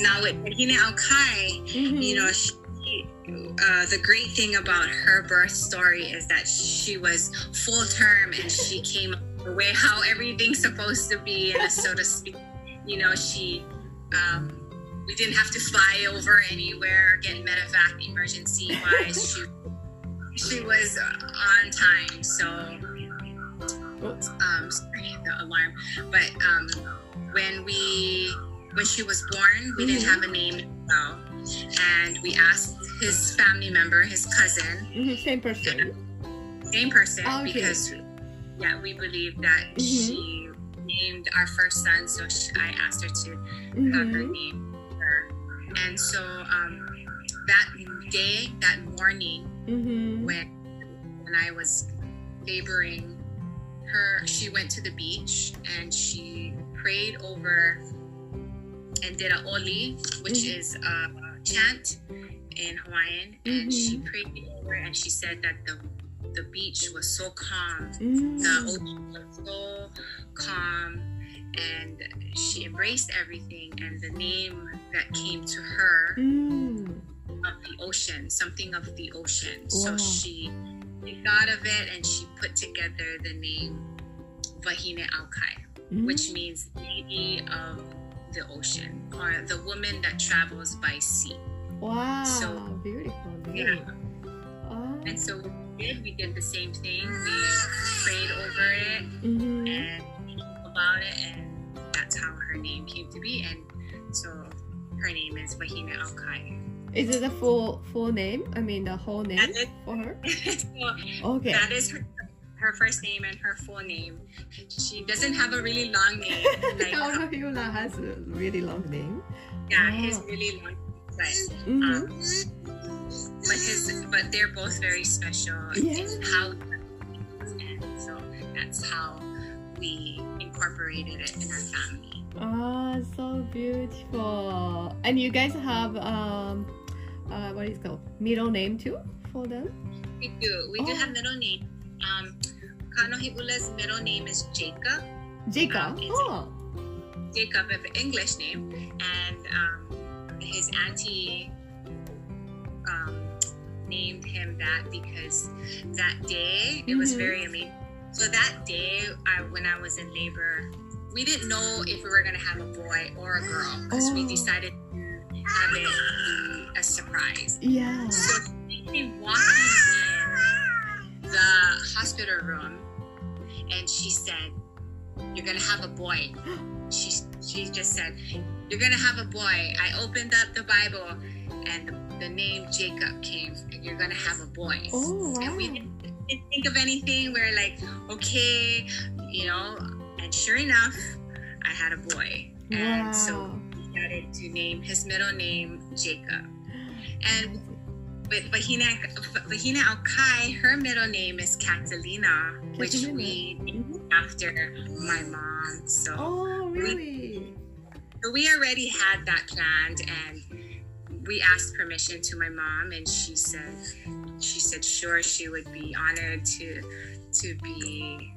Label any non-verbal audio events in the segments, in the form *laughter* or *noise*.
now with Hina Aukai, you know, she, uh, the great thing about her birth story is that she was full term and she *laughs* came the way how everything's supposed to be, uh, so to speak. You know, she, um, we didn't have to fly over anywhere get medevac emergency wise. she, she was on time, so um, sorry, the alarm. But um, when we when she was born, we didn't have a name well, and we asked his family member, his cousin, Mhm, Same person. same person, Ah, okay. because yeah, we believe that Mhm. she named our first son, so she, I asked her to have her Mhm. name her, and so um, that day, that morning, Mhm. when when I was laboring her she went to the beach and she prayed over and did a oli which Mhm. is a chant in Hawaiian and she Mhm. prayed over and she said that the the beach was so calm the Mm. ocean was so calm and she embraced everything and the name that came to her Mm. of the ocean, something of the ocean. Wow. So she, she thought of it and she put together the name Vahine Aukai, Mm. which means lady of the ocean or the woman that travels by sea. Wow, So- beautiful name. Yeah. Oh. And so we did, we did the same thing. We prayed over it Mhm. and about it, and that's how her name came to be. And so her name is Vahine Aukai. Is it the full full name? I mean the whole name is- for her? *laughs* so Okay. That is her, her first name and her full name. She doesn't have a really long name. *laughs* Like, Kaola Hyuna has a really long name. yeah, his Oh. really long, but Mhm. um, but his, but they're both very special Yeah. how, and so that's how we incorporated it in our family. Ah, so beautiful. And you guys have um, uh, what is it called middle name too for them? We do. We do Oh. have middle name. Um, Kanohiula's middle name is Jacob. Jacob. Um, oh. Jacob of English name, and um, his auntie um, named him that because that day it was Mhm. very amazing. So that day, I, when I was in labor, we didn't know if we were gonna have a boy or a girl because we Oh. decided to have it be a surprise. Yeah. So she came walking in the hospital room, and she said, "You're gonna have a boy." She she just said, "You're gonna have a boy." I opened up the Bible, and the, the name Jacob came, and you're gonna have a boy. Oh wow. And we didn't, didn't think of anything. We're like, okay, you know. And sure enough, I had a boy, and so we started to name his middle name Jacob. And with Vahine, Vahine Aukai, her middle name is Catalina, which Catalina. we named after my mom. So, Oh really? so we already had that planned, and we asked permission to my mom, and she said she said sure she would be honored to to be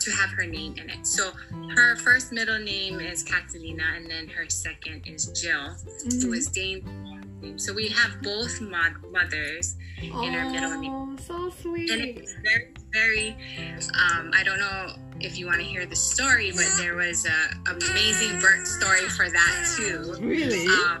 to have her name in it. So her first middle name is Catalina, and then her second is Jill, who Mhm. is Dane's name. So we have both mod- mothers in our middle name. Oh, so and sweet. it's very very um, i don't know if you want to hear the story but there was a amazing birth story for that too Really? um,